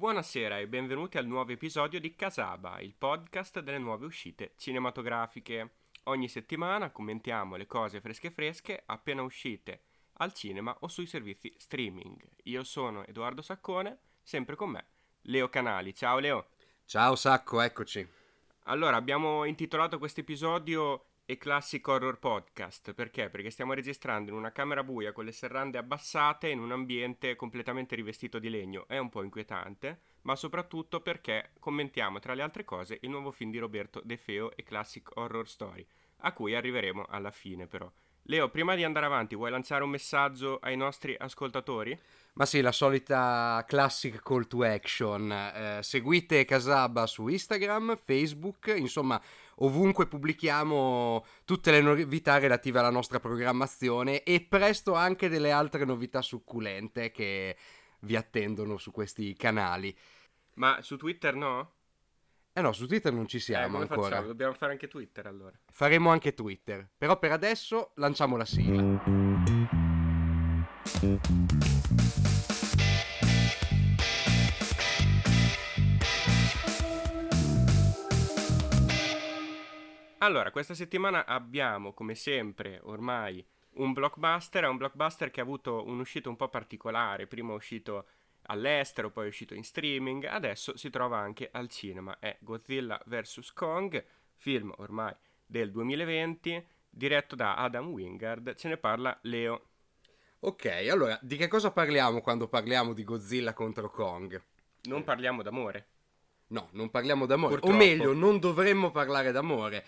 Buonasera e benvenuti al nuovo episodio di Casaba, il podcast delle nuove uscite cinematografiche. Ogni settimana commentiamo le cose fresche fresche appena uscite al cinema o sui servizi streaming. Io sono Edoardo Saccone, sempre con me Leo Canali. Ciao Leo. Ciao Sacco, eccoci. Allora, abbiamo intitolato questo episodio e Classic Horror Podcast. Perché? Perché stiamo registrando in una camera buia con le serrande abbassate in un ambiente completamente rivestito di legno. È un po' inquietante, ma soprattutto perché commentiamo tra le altre cose il nuovo film di Roberto De Feo e Classic Horror Story, a cui arriveremo alla fine però. Leo, prima di andare avanti, vuoi lanciare un messaggio ai nostri ascoltatori? Ma sì, la solita classic call to action. Eh, seguite Casaba su Instagram, Facebook, insomma, ovunque pubblichiamo tutte le novità relative alla nostra programmazione e presto anche delle altre novità succulente che vi attendono su questi canali. Ma su Twitter no? Eh no, su Twitter non ci siamo eh, ancora. Facciamo? Dobbiamo fare anche Twitter allora. Faremo anche Twitter. Però per adesso lanciamo la sigla. Allora, questa settimana abbiamo, come sempre, ormai un blockbuster. È un blockbuster che ha avuto un'uscita un po' particolare. Prima è uscito all'estero, poi è uscito in streaming, adesso si trova anche al cinema. È Godzilla vs. Kong, film ormai del 2020, diretto da Adam Wingard. Ce ne parla Leo. Ok, allora, di che cosa parliamo quando parliamo di Godzilla contro Kong? Non parliamo d'amore. No, non parliamo d'amore. Purtroppo. O meglio, non dovremmo parlare d'amore.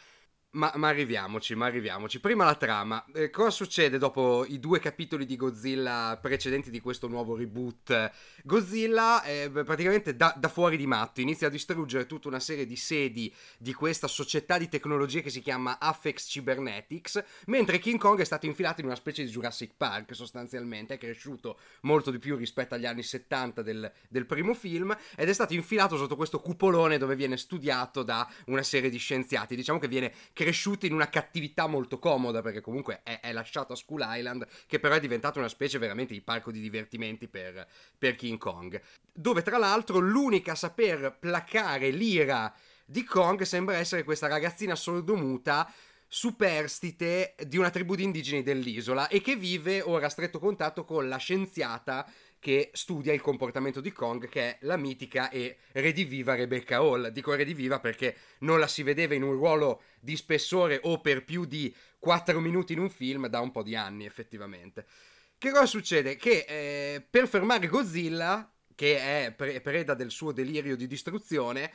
Ma, ma, arriviamoci, ma arriviamoci. Prima la trama. Eh, cosa succede dopo i due capitoli di Godzilla precedenti di questo nuovo reboot? Godzilla eh, praticamente da, da, fuori di matto inizia a distruggere tutta una serie di sedi di questa società di tecnologie che si chiama Affex Cybernetics, mentre King Kong è stato infilato in una specie di Jurassic Park sostanzialmente, è cresciuto molto di più rispetto agli anni 70 del, del primo film ed è stato infilato sotto questo cupolone dove viene studiato da una serie di scienziati. Diciamo che viene cresciuto in una cattività molto comoda perché comunque è, è lasciato a Skull Island che però è diventato una specie veramente di parco di divertimenti per, per King Kong. Dove tra l'altro l'unica a saper placare l'ira di Kong sembra essere questa ragazzina sordomuta superstite di una tribù di indigeni dell'isola e che vive ora a stretto contatto con la scienziata che studia il comportamento di Kong, che è la mitica e rediviva Rebecca Hall. Dico rediviva perché non la si vedeva in un ruolo di spessore o per più di 4 minuti in un film da un po' di anni, effettivamente. Che cosa succede? Che eh, per fermare Godzilla, che è pre- preda del suo delirio di distruzione,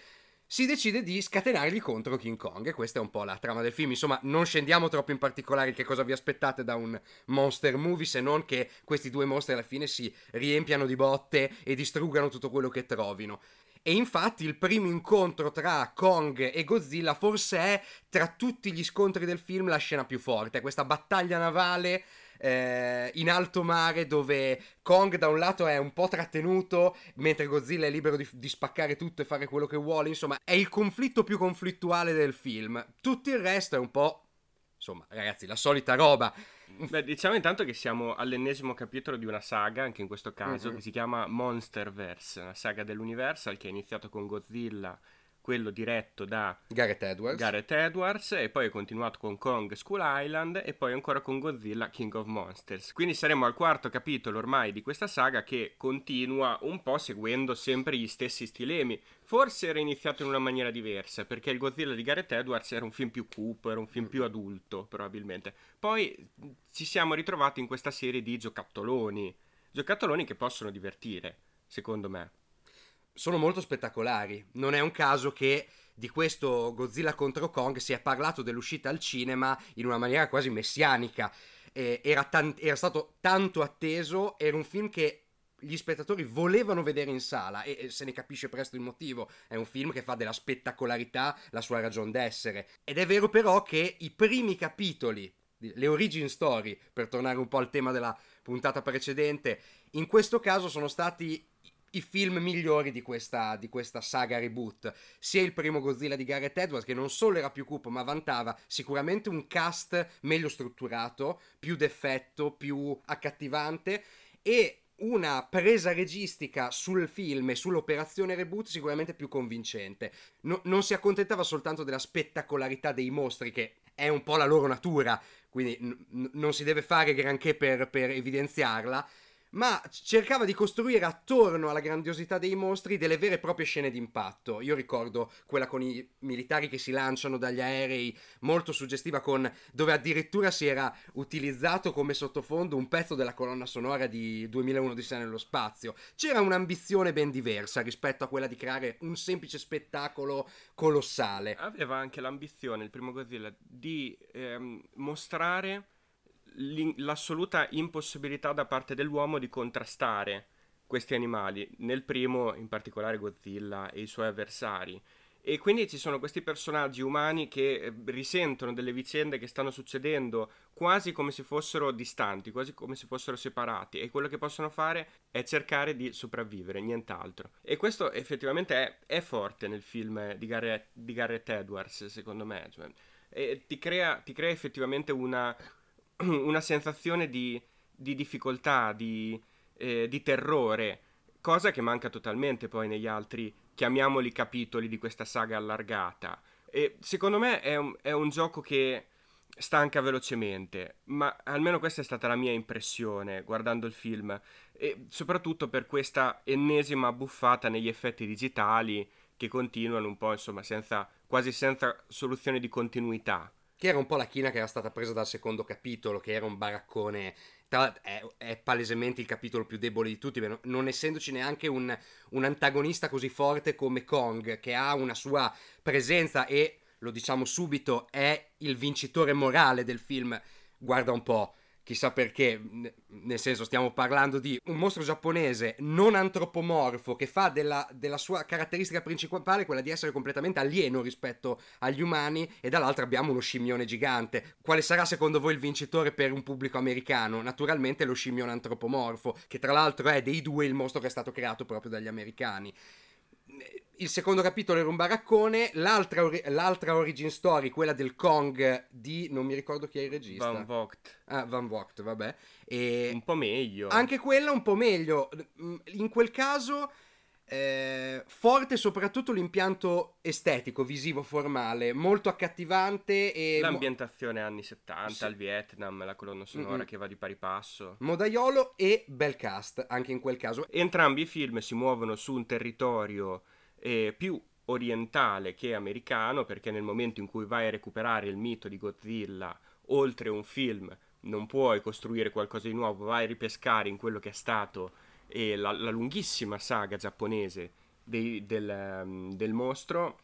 si decide di scatenargli contro King Kong e questa è un po' la trama del film. Insomma, non scendiamo troppo in particolare che cosa vi aspettate da un monster movie se non che questi due mostri alla fine si riempiano di botte e distruggano tutto quello che trovino. E infatti il primo incontro tra Kong e Godzilla forse è tra tutti gli scontri del film la scena più forte, questa battaglia navale eh, in alto mare dove Kong da un lato è un po' trattenuto mentre Godzilla è libero di, di, spaccare tutto e fare quello che vuole, insomma è il conflitto più conflittuale del film. Tutto il resto è un po'... Insomma, ragazzi, la solita roba. Beh, diciamo intanto che siamo all'ennesimo capitolo di una saga, anche in questo caso, mm-hmm. che si chiama Monsterverse, una saga dell'Universal che è iniziato con Godzilla quello diretto da Gareth Edwards. Gareth Edwards e poi è continuato con Kong School Island e poi ancora con Godzilla King of Monsters. Quindi saremo al quarto capitolo ormai di questa saga che continua un po' seguendo sempre gli stessi stilemi. Forse era iniziato in una maniera diversa perché il Godzilla di Gareth Edwards era un film più cupo, era un film più adulto probabilmente. Poi ci siamo ritrovati in questa serie di giocattoloni, giocattoloni che possono divertire, secondo me sono molto spettacolari. Non è un caso che di questo Godzilla contro Kong si è parlato dell'uscita al cinema in una maniera quasi messianica. Eh, era, tan- era, stato tanto atteso, era un film che gli spettatori volevano vedere in sala e, se ne capisce presto il motivo. È un film che fa della spettacolarità la sua ragione d'essere. Ed è vero però che i primi capitoli, le origin story, per tornare un po' al tema della puntata precedente, in questo caso sono stati i film migliori di questa, di questa, saga reboot. Sia il primo Godzilla di Gareth Edwards, che non solo era più cupo, ma vantava sicuramente un cast meglio strutturato, più d'effetto, più accattivante. E una presa registica sul film e sull'operazione reboot sicuramente più convincente. No, non si accontentava soltanto della spettacolarità dei mostri, che è un po' la loro natura, quindi n- non si deve fare granché per, per evidenziarla, ma cercava di costruire attorno alla grandiosità dei mostri delle vere e proprie scene d'impatto. Io ricordo quella con i militari che si lanciano dagli aerei, molto suggestiva, con, dove addirittura si era utilizzato come sottofondo un pezzo della colonna sonora di 2001 di Sé nello spazio. C'era un'ambizione ben diversa rispetto a quella di creare un semplice spettacolo colossale. Aveva anche l'ambizione, il primo Godzilla, di ehm, mostrare l'assoluta impossibilità da parte dell'uomo di contrastare questi animali, nel primo in particolare Godzilla e i suoi avversari. E quindi ci sono questi personaggi umani che eh, risentono delle vicende che stanno succedendo quasi come se fossero distanti, quasi come se fossero separati e quello che possono fare è cercare di sopravvivere, nient'altro. E questo effettivamente è, è forte nel film di Garrett, di Garrett Edwards, secondo me. Cioè, ti, crea, ti crea effettivamente una, una sensazione di, di difficoltà, di, eh, di, terrore, cosa che manca totalmente poi negli altri, chiamiamoli capitoli di questa saga allargata. E secondo me è un, è un gioco che stanca velocemente, ma almeno questa è stata la mia impressione guardando il film, e soprattutto per questa ennesima buffata negli effetti digitali che continuano un po', insomma, senza, quasi senza soluzione di continuità che era un po' la china che era stata presa dal secondo capitolo, che era un baraccone. È, è palesemente il capitolo più debole di tutti, non essendoci neanche un, un antagonista così forte come Kong, che ha una sua presenza e, lo diciamo subito, è il vincitore morale del film. Guarda un po', chissà perché, nel senso stiamo parlando di un mostro giapponese non antropomorfo che fa della, della, sua caratteristica principale quella di essere completamente alieno rispetto agli umani e dall'altra abbiamo uno scimmione gigante. Quale sarà secondo voi il vincitore per un pubblico americano? Naturalmente lo scimmione antropomorfo, che tra l'altro è dei due il mostro che è stato creato proprio dagli americani il secondo capitolo era un baraccone, l'altra, ori- l'altra, origin story, quella del Kong di non mi ricordo chi è il regista. Van Vogt. Ah, Van Vogt, vabbè. E un po' meglio. Anche quella un po' meglio. In quel caso eh, forte soprattutto l'impianto estetico, visivo, formale, molto accattivante e l'ambientazione anni 70, sì. il Vietnam, la colonna sonora mm-hmm. che va di pari passo. Modaiolo e bel cast anche in quel caso. Entrambi i film si muovono su un territorio eh, più orientale che americano, perché nel momento in cui vai a recuperare il mito di Godzilla oltre un film non puoi costruire qualcosa di nuovo, vai a ripescare in quello che è stato eh, la, la, lunghissima saga giapponese dei, del, um, del mostro.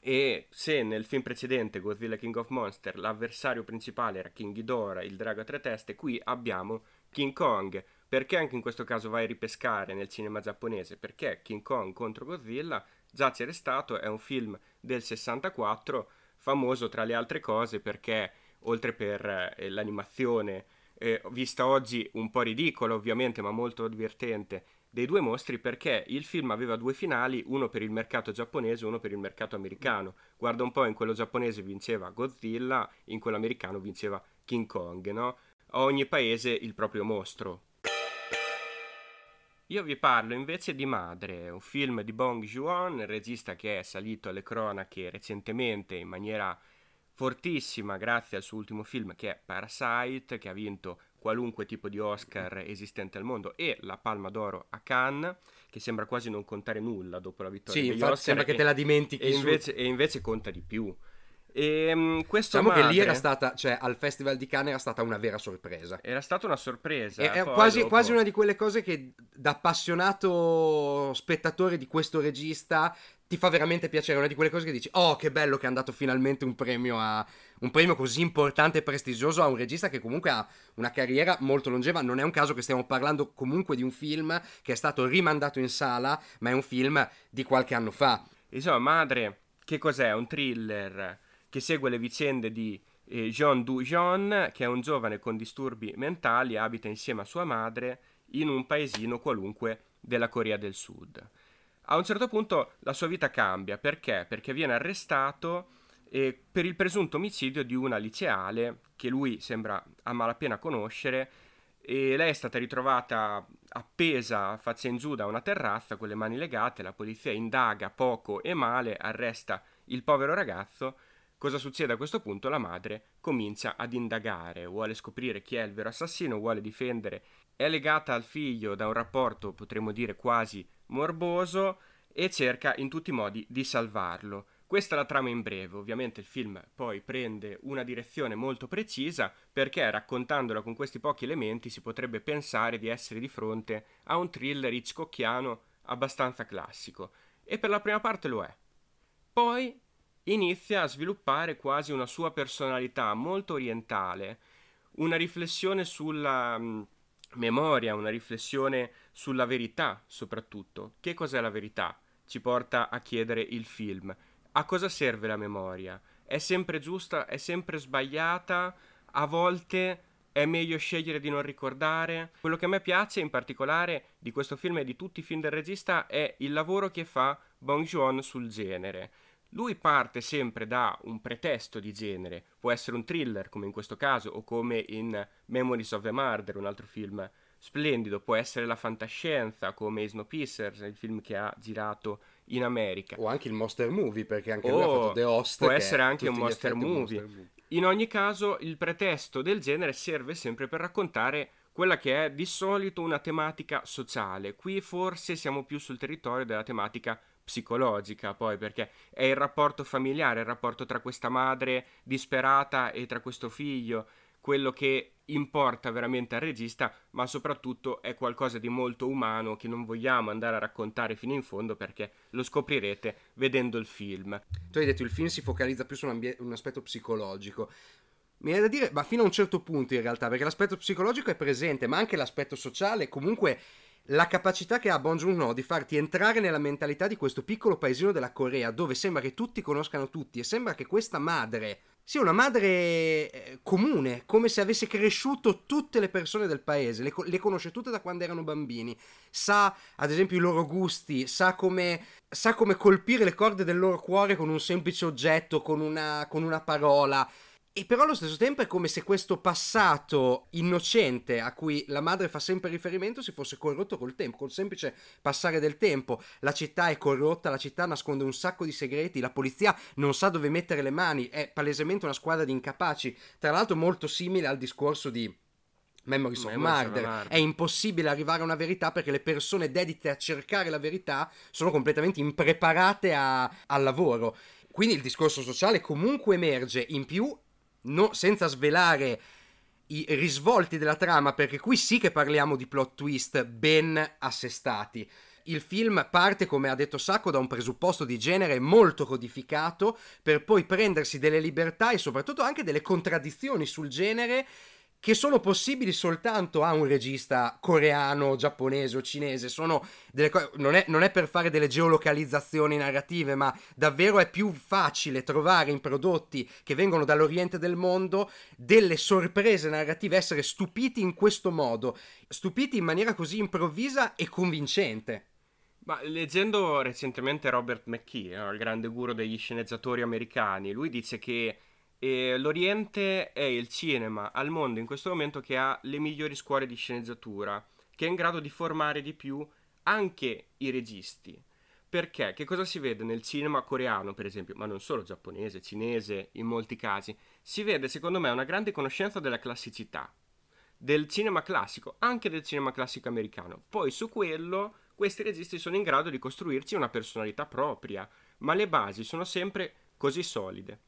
E se nel film precedente, Godzilla King of Monster, l'avversario principale era King Ghidorah, il drago a tre teste, qui abbiamo King Kong, perché anche in questo caso vai a ripescare nel cinema giapponese? Perché King Kong contro Godzilla già c'era stato, è un film del 64, famoso tra le altre cose perché oltre per eh, l'animazione, eh, vista oggi un po' ridicola ovviamente, ma molto divertente, dei due mostri perché il film aveva due finali, uno per il mercato giapponese e uno per il mercato americano. Guarda un po', in quello giapponese vinceva Godzilla, in quello americano vinceva King Kong, no? Ogni paese il proprio mostro. Io vi parlo invece di Madre, un film di Bong Joon, regista che è salito alle cronache recentemente in maniera fortissima grazie al suo ultimo film che è Parasite, che ha vinto qualunque tipo di Oscar esistente al mondo e la Palma d'Oro a Cannes, che sembra quasi non contare nulla dopo la vittoria sì, degli Oscar. sembra che te la dimentichi. E invece, e invece conta di più. E, um, questo diciamo madre... che lì era stata, cioè al Festival di Cannes era stata una vera sorpresa. Era stata una sorpresa. È, quasi, dopo... quasi, una di quelle cose che da appassionato spettatore di questo regista ti fa veramente piacere. Una di quelle cose che dici, oh che bello che è andato finalmente un premio a... Un premio così importante e prestigioso a un regista che comunque ha una carriera molto longeva. Non è un caso che stiamo parlando comunque di un film che è stato rimandato in sala, ma è un film di qualche anno fa. Insomma, madre, che cos'è? Un thriller che segue le vicende di eh, Jean Du-jean, che è un giovane con disturbi mentali, abita insieme a sua madre in un paesino qualunque della Corea del Sud. A un certo punto la sua vita cambia, perché? Perché viene arrestato eh, per il presunto omicidio di una liceale che lui sembra a malapena conoscere e lei è stata ritrovata appesa faccia in giù da una terrazza con le mani legate, la polizia indaga poco e male, arresta il povero ragazzo. Cosa succede a questo punto? La madre comincia ad indagare, vuole scoprire chi è il vero assassino, vuole difendere, è legata al figlio da un rapporto, potremmo dire, quasi morboso e cerca in tutti i modi di salvarlo. Questa è la trama in breve, ovviamente il film poi prende una direzione molto precisa perché raccontandola con questi pochi elementi si potrebbe pensare di essere di fronte a un thriller hitchcockiano abbastanza classico e per la prima parte lo è. Poi inizia a sviluppare quasi una sua personalità molto orientale, una riflessione sulla mh, mm, memoria, una riflessione sulla verità soprattutto. Che cos'è la verità? Ci porta a chiedere il film a cosa serve la memoria? È sempre giusta? È sempre sbagliata? A volte è meglio scegliere di non ricordare? Quello che a me piace in particolare di questo film e di tutti i film del regista è il lavoro che fa Bong Joon sul genere. Lui parte sempre da un pretesto di genere, può essere un thriller come in questo caso o come in Memories of a Murder, un altro film splendido, può essere la fantascienza come Snowpiercer, il film che ha girato in America. O anche il Monster Movie, perché anche lui ha fatto The Host. Può essere anche un monster movie. monster movie. In ogni caso, il pretesto del genere serve sempre per raccontare quella che è di solito una tematica sociale. Qui forse siamo più sul territorio della tematica psicologica, poi perché è il rapporto familiare, il rapporto tra questa madre disperata e tra questo figlio quello che importa veramente al regista, ma soprattutto è qualcosa di molto umano che non vogliamo andare a raccontare fino in fondo perché lo scoprirete vedendo il film. Tu hai detto il film si focalizza più su un, un aspetto psicologico. Mi viene da dire, ma fino a un certo punto in realtà, perché l'aspetto psicologico è presente, ma anche l'aspetto sociale, comunque la capacità che ha Bong Joon-ho di farti entrare nella mentalità di questo piccolo paesino della Corea, dove sembra che tutti conoscano tutti e sembra che questa madre sia una madre eh, comune, come se avesse cresciuto tutte le persone del paese, le, le, conosce tutte da quando erano bambini, sa ad esempio i loro gusti, sa come, sa come colpire le corde del loro cuore con un semplice oggetto, con una, con una parola. E però allo stesso tempo è come se questo passato innocente a cui la madre fa sempre riferimento si fosse corrotto col tempo, col semplice passare del tempo. La città è corrotta, la città nasconde un sacco di segreti, la polizia non sa dove mettere le mani, è palesemente una squadra di incapaci. Tra l'altro molto simile al discorso di Memories of Murder. È impossibile arrivare a una verità perché le persone dedite a cercare la verità sono completamente impreparate a, al lavoro. Quindi il discorso sociale comunque emerge. In più no, senza svelare i risvolti della trama, perché qui sì che parliamo di plot twist ben assestati. Il film parte, come ha detto Sacco, da un presupposto di genere molto codificato, per poi prendersi delle libertà e soprattutto anche delle contraddizioni sul genere che sono possibili soltanto a un regista coreano, giapponese o cinese. Co- non, è, non, è, per fare delle geolocalizzazioni narrative, ma davvero è più facile trovare in prodotti che vengono dall'oriente del mondo delle sorprese narrative, essere stupiti in questo modo, stupiti in maniera così improvvisa e convincente. Ma leggendo recentemente Robert McKee, il grande guru degli sceneggiatori americani, lui dice che e l'Oriente è il cinema al mondo in questo momento che ha le migliori scuole di sceneggiatura, che è in grado di formare di più anche i registi. Perché? Che cosa si vede nel cinema coreano, per esempio, ma non solo giapponese, cinese, in molti casi? Si vede, secondo me, una grande conoscenza della classicità, del cinema classico, anche del cinema classico americano. Poi su quello questi registi sono in grado di costruirci una personalità propria, ma le basi sono sempre così solide.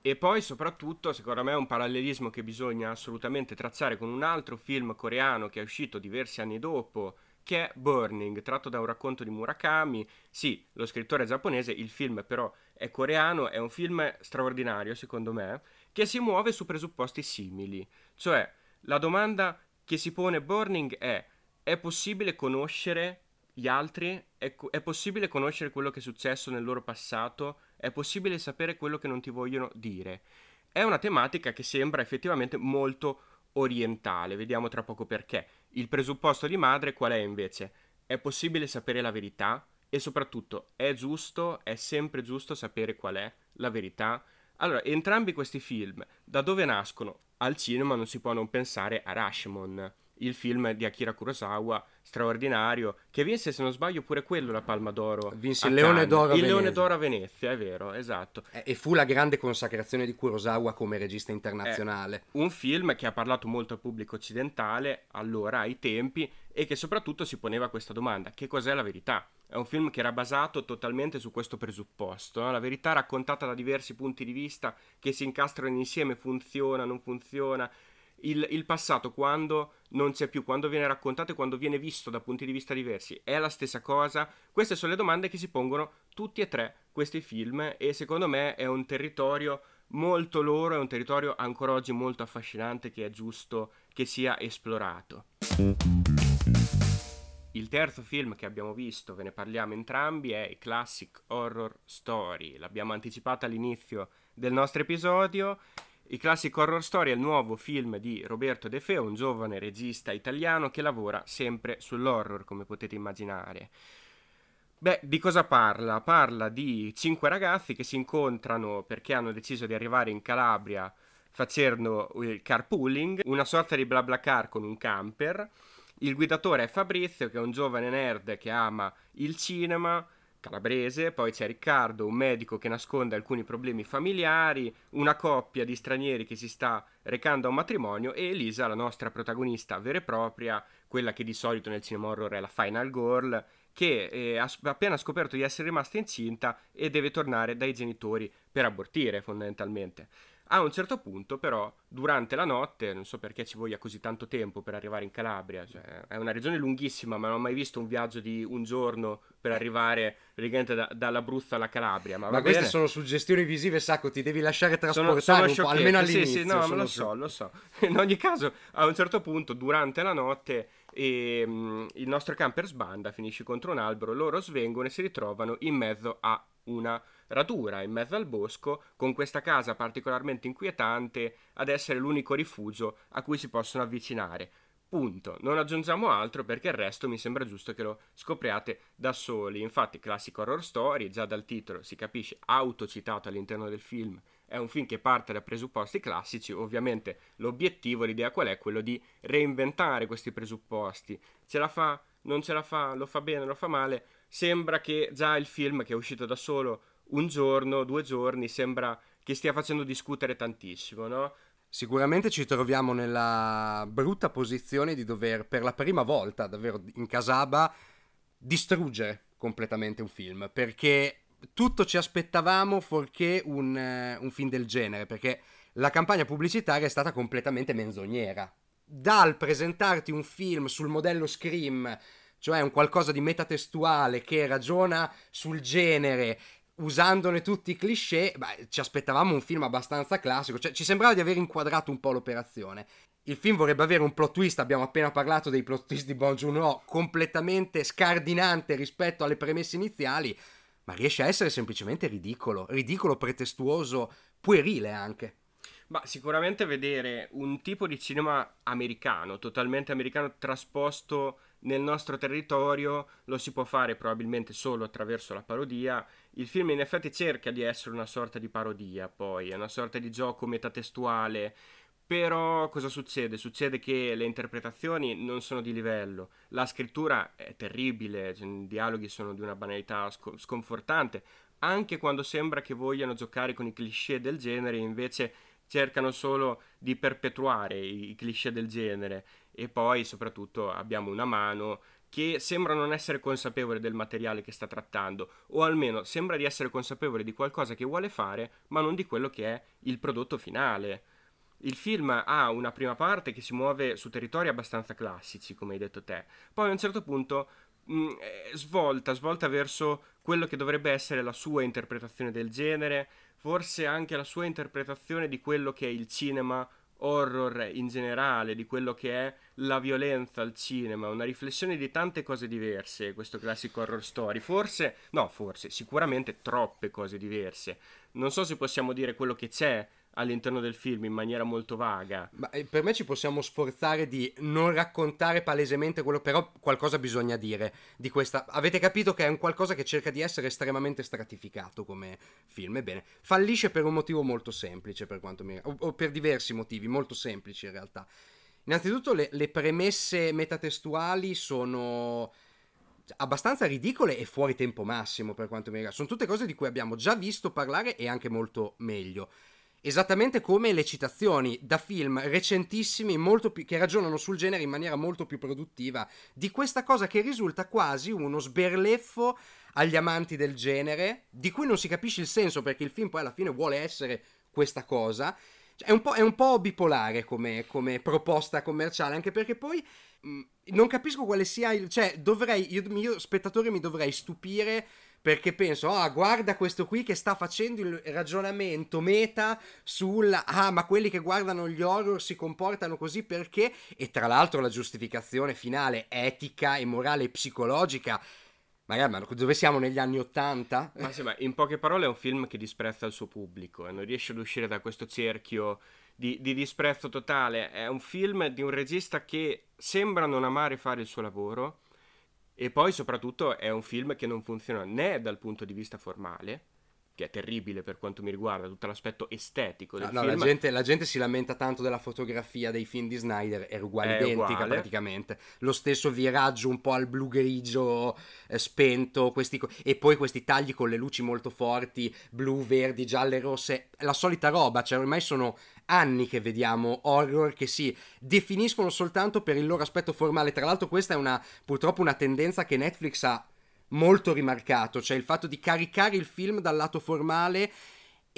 E poi soprattutto, secondo me, un parallelismo che bisogna assolutamente tracciare con un altro film coreano che è uscito diversi anni dopo, che è Burning, tratto da un racconto di Murakami. Sì, lo scrittore è giapponese, il film però è coreano, è un film straordinario, secondo me, che si muove su presupposti simili. Cioè, la domanda che si pone Burning è: è possibile conoscere gli altri? È, è possibile conoscere quello che è successo nel loro passato? È possibile sapere quello che non ti vogliono dire. È una tematica che sembra effettivamente molto orientale, vediamo tra poco perché. Il presupposto di madre qual è invece? È possibile sapere la verità? E soprattutto, è giusto, è sempre giusto sapere qual è la verità? Allora, entrambi questi film, da dove nascono? Al cinema non si può non pensare a Rashomon, il film di Akira Kurosawa, straordinario, che vinse se non sbaglio pure quello la Palma d'Oro. Vinse il Leone d'Oro a Il Venezia. Leone d'Oro a Venezia, è vero, esatto. Eh, E fu la grande consacrazione di Kurosawa come regista internazionale. Un film che ha parlato molto al pubblico occidentale, allora, ai tempi, e che soprattutto si poneva questa domanda, che cos'è la verità? È un film che era basato totalmente su questo presupposto, no? la verità raccontata da diversi punti di vista che si incastrano insieme, funziona, non funziona. Il, il passato quando non c'è più, quando viene raccontato e quando viene visto da punti di vista diversi, è la stessa cosa? Queste sono le domande che si pongono tutti e tre questi film e secondo me è un territorio molto loro, è un territorio ancora oggi molto affascinante che è giusto che sia esplorato. Il terzo film che abbiamo visto, ve ne parliamo entrambi, è Classic Horror Story. L'abbiamo anticipato all'inizio del nostro episodio. I Classic Horror Story è il nuovo film di Roberto De Feo, un giovane regista italiano che lavora sempre sull'horror, come potete immaginare. Beh, di cosa parla? Parla di cinque ragazzi che si incontrano perché hanno deciso di arrivare in Calabria facendo il carpooling, una sorta di BlaBlaCar con un camper. Il guidatore è Fabrizio, che è un giovane nerd che ama il cinema calabrese, poi c'è Riccardo, un medico che nasconde alcuni problemi familiari, una coppia di stranieri che si sta recando a un matrimonio e Elisa, la nostra protagonista vera e propria, quella che di solito nel cinema horror è la final girl, che eh, ha appena scoperto di essere rimasta incinta e deve tornare dai genitori per abortire fondamentalmente. A un certo punto, però, durante la notte, non so perché ci voglia così tanto tempo per arrivare in Calabria, cioè, è una regione lunghissima, ma non ho mai visto un viaggio di un giorno per arrivare praticamente da, dall'Abruzzo alla Calabria. Ma, Ma queste bene. sono suggestioni visive, Sacco, ti devi lasciare Sono, trasportare sono un po', almeno sì, all'inizio. sì, no, ma sono lo so, lo so. In ogni caso, a un certo punto, durante la notte, ehm, il nostro camper sbanda, finisce contro un albero, loro svengono e si ritrovano in mezzo a una radura, in mezzo al bosco, con questa casa particolarmente inquietante ad essere l'unico rifugio a cui si possono avvicinare. Punto. Non aggiungiamo altro perché il resto mi sembra giusto che lo scopriate da soli. Infatti, Classic Horror Story, già dal titolo si capisce, autocitato all'interno del film, è un film che parte da presupposti classici. Ovviamente l'obiettivo, l'idea qual è? Quello di reinventare questi presupposti. Ce la fa, non ce la fa, lo fa bene, lo fa male. Sembra che già il film che è uscito da solo un giorno, due giorni, sembra che stia facendo discutere tantissimo, no? Sicuramente ci troviamo nella brutta posizione di dover, per la prima volta davvero in Casaba, distruggere completamente un film, perché tutto ci aspettavamo fuorché un, eh, un film del genere, perché la campagna pubblicitaria è stata completamente menzognera. Dal presentarti un film sul modello Scream, cioè un qualcosa di metatestuale che ragiona sul genere usandone tutti i cliché, beh, ci aspettavamo un film abbastanza classico, cioè ci sembrava di aver inquadrato un po' l'operazione. Il film vorrebbe avere un plot twist, abbiamo appena parlato dei plot twist di Bon Joon-ho, completamente scardinante rispetto alle premesse iniziali, ma riesce a essere semplicemente ridicolo, ridicolo, pretestuoso, puerile anche. Ma sicuramente vedere un tipo di cinema americano, totalmente americano, trasposto nel nostro territorio, lo si può fare probabilmente solo attraverso la parodia. Il film in effetti cerca di essere una sorta di parodia, poi è una sorta di gioco metatestuale. Però cosa succede? Succede che le interpretazioni non sono di livello, la scrittura è terribile, i dialoghi sono di una banalità sco- sconfortante, anche quando sembra che vogliano giocare con i cliché del genere, invece cercano solo di perpetuare i, i cliché del genere e poi soprattutto abbiamo una mano che sembra non essere consapevole del materiale che sta trattando o almeno sembra di essere consapevole di qualcosa che vuole fare ma non di quello che è il prodotto finale. Il film ha una prima parte che si muove su territori abbastanza classici, come hai detto te, poi a un certo punto mh, eh, svolta, svolta verso quello che dovrebbe essere la sua interpretazione del genere, forse anche la sua interpretazione di quello che è il cinema horror in generale, di quello che è la violenza al cinema, una riflessione di tante cose diverse, questo classico horror story. Forse, no, forse, sicuramente troppe cose diverse. Non so se possiamo dire quello che c'è all'interno del film in maniera molto vaga. Ma eh, per me ci possiamo sforzare di non raccontare palesemente quello, però qualcosa bisogna dire di questa. Avete capito che è un qualcosa che cerca di essere estremamente stratificato come film. Ebbene, fallisce per un motivo molto semplice, per quanto mi. o, o per diversi motivi molto semplici in realtà. Innanzitutto le, le premesse metatestuali sono abbastanza ridicole e fuori tempo massimo per quanto mi riguarda. Sono tutte cose di cui abbiamo già visto parlare e anche molto meglio. Esattamente come le citazioni da film recentissimi più, che ragionano sul genere in maniera molto più produttiva di questa cosa che risulta quasi uno sberleffo agli amanti del genere, di cui non si capisce il senso perché il film poi alla fine vuole essere questa cosa. Cioè, è, un è, un po', bipolare come, come proposta commerciale, anche perché poi mh, mm, non capisco quale sia il... cioè dovrei, io, io spettatore mi dovrei stupire perché penso, ah, guarda questo qui che sta facendo il ragionamento meta sul, ah, ma quelli che guardano gli horror si comportano così perché? E tra l'altro la giustificazione finale etica e morale e psicologica Magari, ma dove siamo negli anni Ottanta? Ma sì, ma in poche parole è un film che disprezza il suo pubblico e non riesce ad uscire da questo cerchio di, di, disprezzo totale. È un film di un regista che sembra non amare fare il suo lavoro e poi soprattutto è un film che non funziona né dal punto di vista formale, che è terribile per quanto mi riguarda, tutto l'aspetto estetico del no, film. No, la gente, la gente, si lamenta tanto della fotografia dei film di Snyder, è uguale, è identica uguale. praticamente. Lo stesso viraggio un po' al blu grigio eh, spento, questi, e poi questi tagli con le luci molto forti, blu, verdi, gialle, rosse, la solita roba, cioè ormai sono anni che vediamo horror che si definiscono soltanto per il loro aspetto formale. Tra l'altro questa è una, purtroppo una tendenza che Netflix ha molto rimarcato, cioè il fatto di caricare il film dal lato formale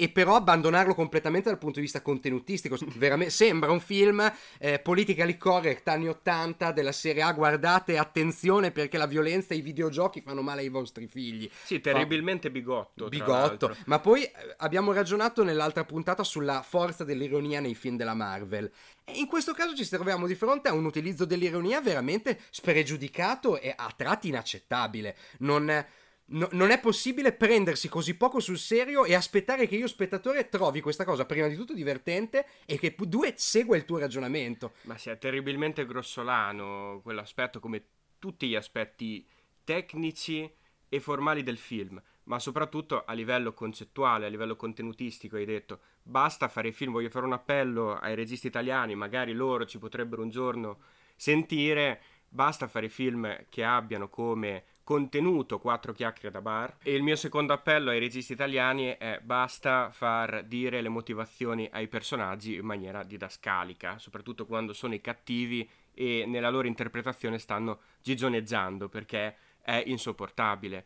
e però abbandonarlo completamente dal punto di vista contenutistico. Veramente, sembra un film eh, politically correct anni 80 della serie A. Guardate, attenzione perché la violenza e i videogiochi fanno male ai vostri figli. Sì, terribilmente Fa... bigotto. Bigotto. Ma poi eh, abbiamo ragionato nell'altra puntata sulla forza dell'ironia nei film della Marvel. E in questo caso ci troviamo di fronte a un utilizzo dell'ironia veramente spregiudicato e a tratti inaccettabile. Non No, non è possibile prendersi così poco sul serio e aspettare che io, spettatore, trovi questa cosa prima di tutto divertente e che due segua il tuo ragionamento. Ma sia terribilmente grossolano quell'aspetto, come tutti gli aspetti tecnici e formali del film, ma soprattutto a livello concettuale, a livello contenutistico. Hai detto basta fare film, voglio fare un appello ai registi italiani, magari loro ci potrebbero un giorno sentire. Basta fare film che abbiano come contenuto quattro chiacchiere da bar e il mio secondo appello ai registi italiani è basta far dire le motivazioni ai personaggi in maniera didascalica, soprattutto quando sono i cattivi e nella loro interpretazione stanno gigioneggiando perché è insopportabile.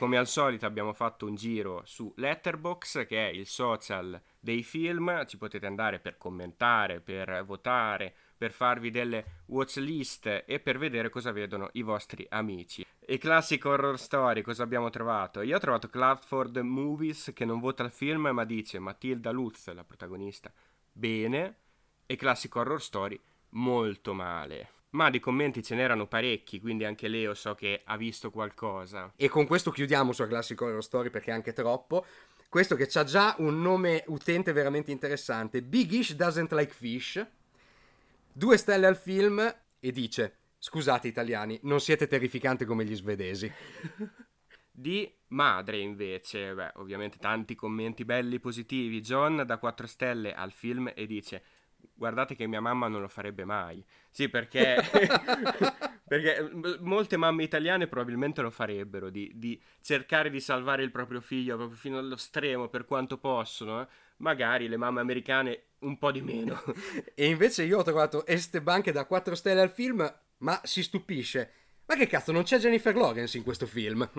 Come al solito abbiamo fatto un giro su Letterbox, che è il social dei film, ci potete andare per commentare, per votare, per farvi delle watch list e per vedere cosa vedono i vostri amici. E classic horror story, cosa abbiamo trovato? Io ho trovato Cloudford Movies che non vota il film ma dice Matilda Lutz, la protagonista, bene, e classic horror story molto male. Ma di commenti ce n'erano parecchi, quindi anche Leo so che ha visto qualcosa. E con questo chiudiamo sulla Classic Horror Story perché è anche troppo. Questo che ha già un nome utente veramente interessante. Big Ish Doesn't Like Fish Due stelle al film e dice: Scusate italiani, non siete terrificanti come gli svedesi. Di madre invece, beh, ovviamente tanti commenti belli positivi. John da 4 stelle al film e dice: Guardate che mia mamma non lo farebbe mai. Sì, perché, perché molte mamme italiane probabilmente lo farebbero, di, di, cercare di salvare il proprio figlio proprio fino allo stremo per quanto possono. Eh? Magari le mamme americane un po' di meno. e invece io ho trovato Esteban che dà 4 stelle al film, ma si stupisce. Ma che cazzo, non c'è Jennifer Lawrence in questo film?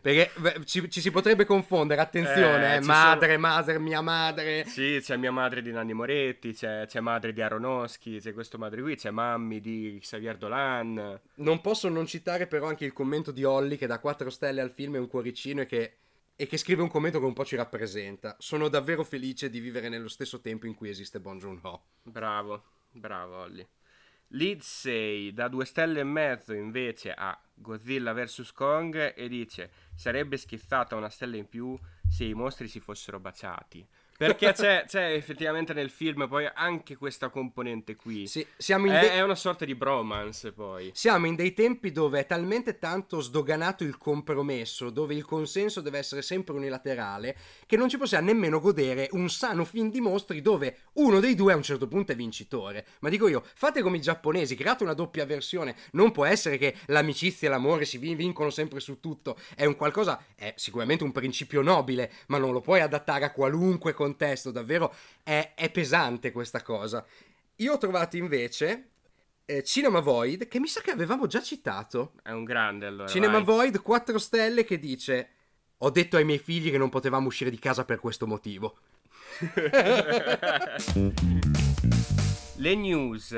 Perché ci, ci, si potrebbe confondere, attenzione, eh, eh, madre, sono... madre, mia madre. Sì, c'è mia madre di Nanni Moretti, c'è, c'è, madre di Aronofsky, c'è questo madre qui, c'è mammi di Xavier Dolan. Non posso non citare però anche il commento di Holly che dà 4 stelle al film e un cuoricino e che e che scrive un commento che un po' ci rappresenta. Sono davvero felice di vivere nello stesso tempo in cui esiste Bon Joon-ho. Bravo, bravo Olli. Lidsey da due stelle e mezzo invece a Godzilla vs Kong e dice sarebbe schizzata una stella in più se i mostri si fossero baciati. Perché c'è, c'è, effettivamente nel film poi anche questa componente qui. Sì, siamo in è, de- è una sorta di bromance poi. Siamo in dei tempi dove è talmente tanto sdoganato il compromesso, dove il consenso deve essere sempre unilaterale, che non ci possiamo nemmeno godere un sano film di mostri dove uno dei due a un certo punto è vincitore. Ma dico io, fate come i giapponesi, create una doppia versione. Non può essere che l'amicizia e l'amore si vincono sempre su tutto. È un qualcosa, è sicuramente un principio nobile, ma non lo puoi adattare a qualunque contesto. Davvero è, è pesante questa cosa. Io ho trovato invece eh, Cinema Void, che mi sa che avevamo già citato. È un grande allora. Cinema vai. Void 4 stelle che dice: Ho detto ai miei figli che non potevamo uscire di casa per questo motivo. Le news.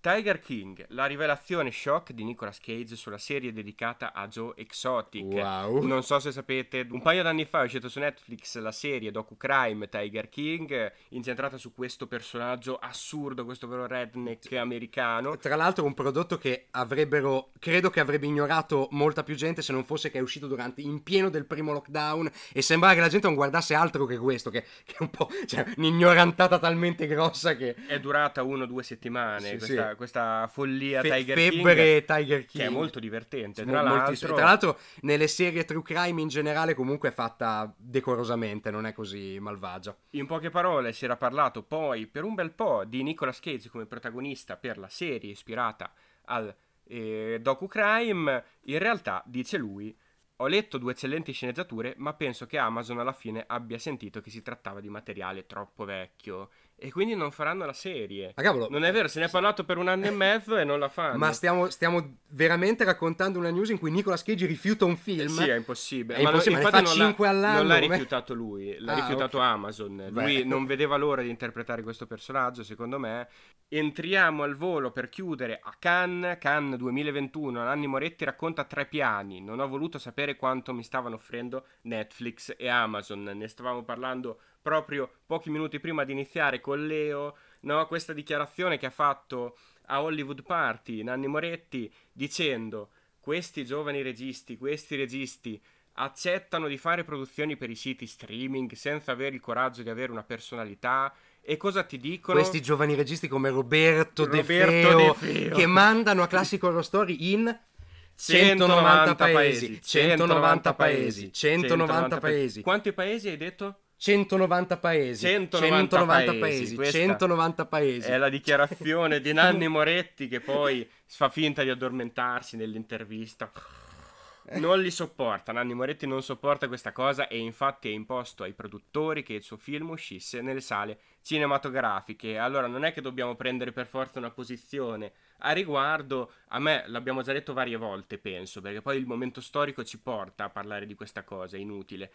Tiger King, la rivelazione shock di Nicolas Cage sulla serie dedicata a Joe Exotic. Wow. Non so se sapete, un paio d'anni fa è uscita su Netflix la serie docu-crime Tiger King, incentrata su questo personaggio assurdo, questo vero redneck americano. Tra l'altro un prodotto che avrebbero, credo che avrebbe ignorato molta più gente se non fosse che è uscito durante, in pieno del primo lockdown e sembrava che la gente non guardasse altro che questo, che, che è un po', cioè, un'ignorantata talmente grossa che... È durata uno o due settimane Sì, questa, sì. questa follia Fe- Tiger febbre King. Tiger King. Che è molto divertente. Tra moltissimo. l'altro, Tra l'altro, nelle serie true crime in generale, comunque è fatta decorosamente, non è così malvagia. In poche parole si era parlato poi per un bel po' di Nicolas Cage come protagonista per la serie ispirata al eh, docu-crime. In realtà, dice lui, ho letto due eccellenti sceneggiature, ma penso che Amazon alla fine abbia sentito che si trattava di materiale troppo vecchio e quindi non faranno la serie. Ma cavolo, Non è vero, se ne è parlato per un anno e mezzo e non la fanno. ma stiamo, stiamo veramente raccontando una news in cui Nicolas Cage rifiuta un film? Sì, è impossibile. È Ma impossibile, non, infatti fa non l'ha- all'anno, Non l'ha rifiutato lui, l'ha Ah, rifiutato ok. Amazon. Lui Beh. non vedeva l'ora di interpretare questo personaggio, secondo me. Entriamo al volo per chiudere a Cannes, Cannes 2021. Nanni Moretti racconta tre piani. Non ho voluto sapere quanto mi stavano offrendo Netflix e Amazon. Ne stavamo parlando proprio pochi minuti prima di iniziare con Leo. No, questa dichiarazione che ha fatto a Hollywood Party Nanni Moretti dicendo questi giovani registi, questi registi accettano di fare produzioni per i siti streaming senza avere il coraggio di avere una personalità e cosa ti dicono? Questi giovani registi come Roberto, De, Roberto Feo, De Feo. che mandano a Classic Horror Story in 190 paesi, 190 paesi, 190 paesi, Quanti paesi hai detto? 190 paesi, 190 paesi, paesi, questa 190 paesi. È la dichiarazione di Nanni Moretti che poi fa finta di addormentarsi nell'intervista. Non li sopporta, Nanni Moretti non sopporta questa cosa e infatti ha imposto ai produttori che il suo film uscisse nelle sale cinematografiche. Allora non è che dobbiamo prendere per forza una posizione a riguardo, a me l'abbiamo già detto varie volte, penso, perché poi il momento storico ci porta a parlare di questa cosa, è inutile.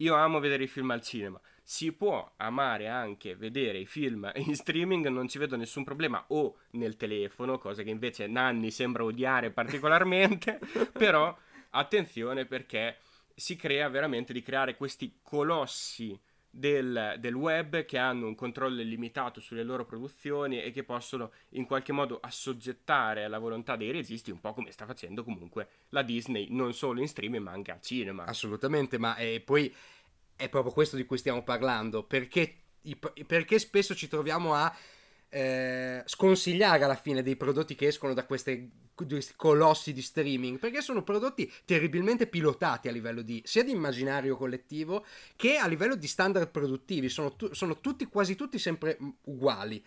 Io amo vedere i film al cinema. Si può amare anche vedere i film in streaming, non ci vedo nessun problema, o nel telefono, cosa che invece Nanni sembra odiare particolarmente, però attenzione perché si crea veramente di creare questi colossi del, del web che hanno un controllo illimitato sulle loro produzioni e che possono in qualche modo assoggettare alla volontà dei registi, un po' come sta facendo comunque la Disney, non solo in streaming ma anche al cinema. Assolutamente, ma eh, poi è proprio questo di cui stiamo parlando, perché, perché spesso ci troviamo a eh, sconsigliare alla fine dei prodotti che escono da queste- questi colossi di streaming, perché sono prodotti terribilmente pilotati a livello di sia di immaginario collettivo che a livello di standard produttivi, sono, tu- sono tutti, quasi tutti sempre uguali.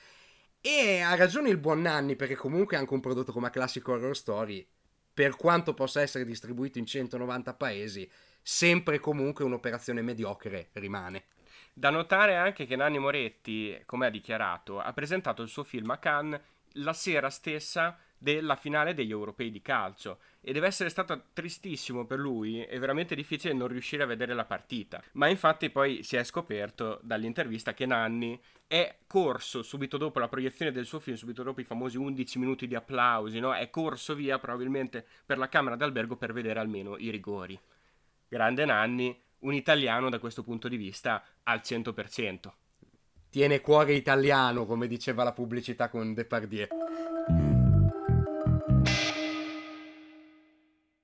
E ha ragione il buon Nanni, perché comunque anche un prodotto come Classic Horror Story, per quanto possa essere distribuito in 190 paesi, sempre e comunque un'operazione mediocre rimane. Da notare anche che Nanni Moretti, come ha dichiarato, ha presentato il suo film a Cannes la sera stessa della finale degli europei di calcio e deve essere stato tristissimo per lui è veramente difficile non riuscire a vedere la partita ma infatti poi si è scoperto dall'intervista che Nanni è corso subito dopo la proiezione del suo film subito dopo i famosi 11 minuti di applausi no? è corso via probabilmente per la camera d'albergo per vedere almeno i rigori grande Nanni un italiano da questo punto di vista al 100% Tiene cuore italiano, come diceva la pubblicità con Depardieu.